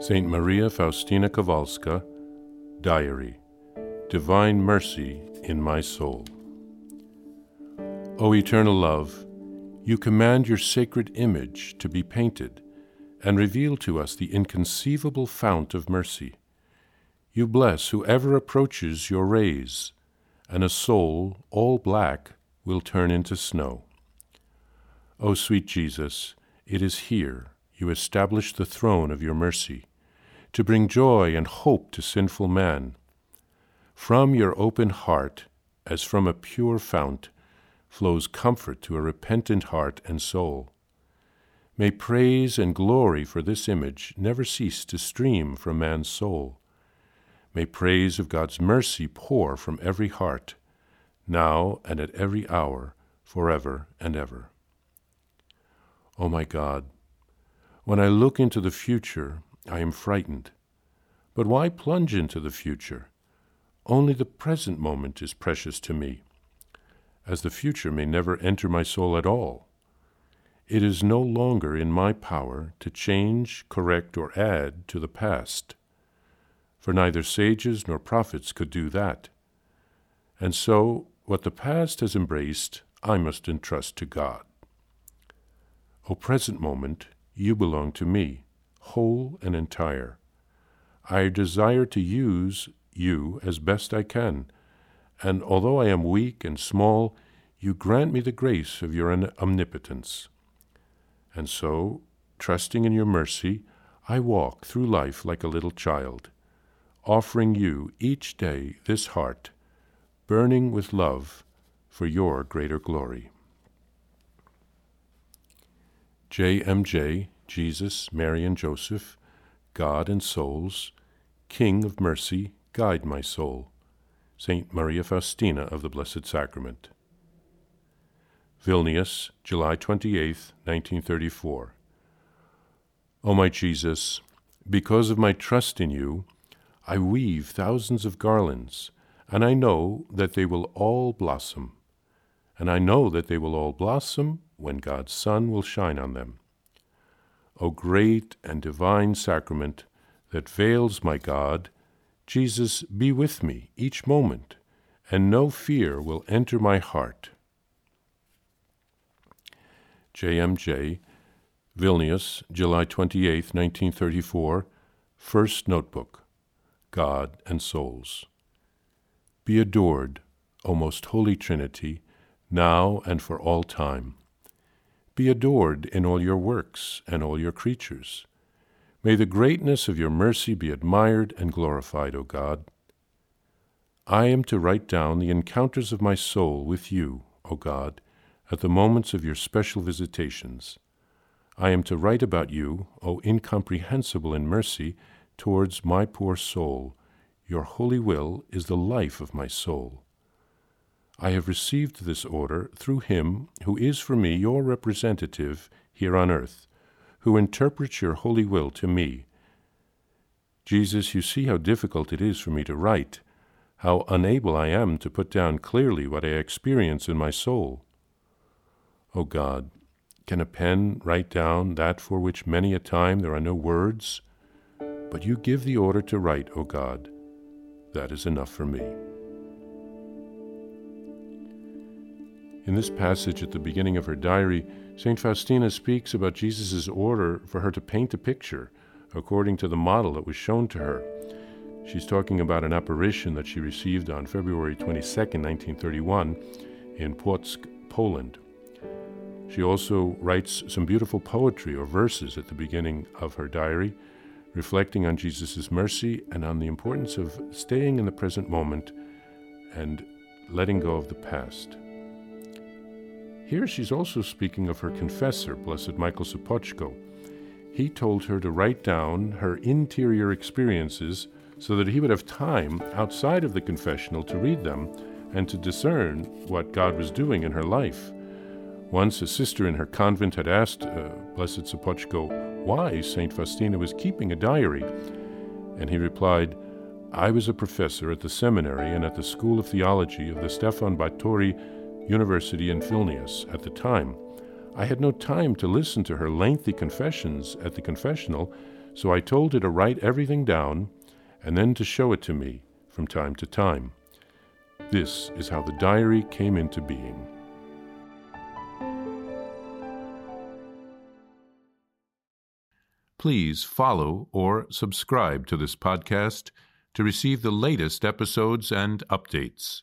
St. Maria Faustina Kowalska, Diary Divine Mercy in My Soul. O eternal love, you command your sacred image to be painted and reveal to us the inconceivable fount of mercy. You bless whoever approaches your rays, and a soul all black will turn into snow. O sweet Jesus, it is here you establish the throne of your mercy, to bring joy and hope to sinful man. From your open heart, as from a pure fount, flows comfort to a repentant heart and soul. May praise and glory for this image never cease to stream from man's soul. May praise of God's mercy pour from every heart, now and at every hour, forever and ever. O oh my God, when I look into the future, I am frightened. But why plunge into the future? Only the present moment is precious to me, as the future may never enter my soul at all. It is no longer in my power to change, correct, or add to the past, for neither sages nor prophets could do that. And so, what the past has embraced, I must entrust to God. O present moment, you belong to me, whole and entire. I desire to use you as best I can, and although I am weak and small, you grant me the grace of your omnipotence. And so, trusting in your mercy, I walk through life like a little child, offering you each day this heart, burning with love for your greater glory. JMJ, Jesus, Mary, and Joseph, God and souls, King of mercy, guide my soul. Saint Maria Faustina of the Blessed Sacrament. Vilnius, July 28, 1934. O my Jesus, because of my trust in you, I weave thousands of garlands, and I know that they will all blossom. And I know that they will all blossom when God's sun will shine on them. O great and divine sacrament that veils my God, Jesus, be with me each moment, and no fear will enter my heart. JMJ, Vilnius, July 28, 1934, First Notebook God and Souls. Be adored, O most holy Trinity, now and for all time. Be adored in all your works and all your creatures. May the greatness of your mercy be admired and glorified, O God. I am to write down the encounters of my soul with you, O God, at the moments of your special visitations. I am to write about you, O incomprehensible in mercy, towards my poor soul. Your holy will is the life of my soul. I have received this order through him who is for me your representative here on earth, who interprets your holy will to me. Jesus, you see how difficult it is for me to write, how unable I am to put down clearly what I experience in my soul. O God, can a pen write down that for which many a time there are no words? But you give the order to write, O God. That is enough for me. In this passage at the beginning of her diary, St. Faustina speaks about Jesus' order for her to paint a picture according to the model that was shown to her. She's talking about an apparition that she received on February 22, 1931, in Płock, Poland. She also writes some beautiful poetry or verses at the beginning of her diary, reflecting on Jesus' mercy and on the importance of staying in the present moment and letting go of the past. Here she's also speaking of her confessor, Blessed Michael Sopoćko. He told her to write down her interior experiences so that he would have time outside of the confessional to read them and to discern what God was doing in her life. Once a sister in her convent had asked uh, Blessed Sopoćko why St. Faustina was keeping a diary, and he replied, I was a professor at the seminary and at the School of Theology of the Stefan Batory University in Vilnius at the time. I had no time to listen to her lengthy confessions at the confessional, so I told her to write everything down and then to show it to me from time to time. This is how the diary came into being. Please follow or subscribe to this podcast to receive the latest episodes and updates.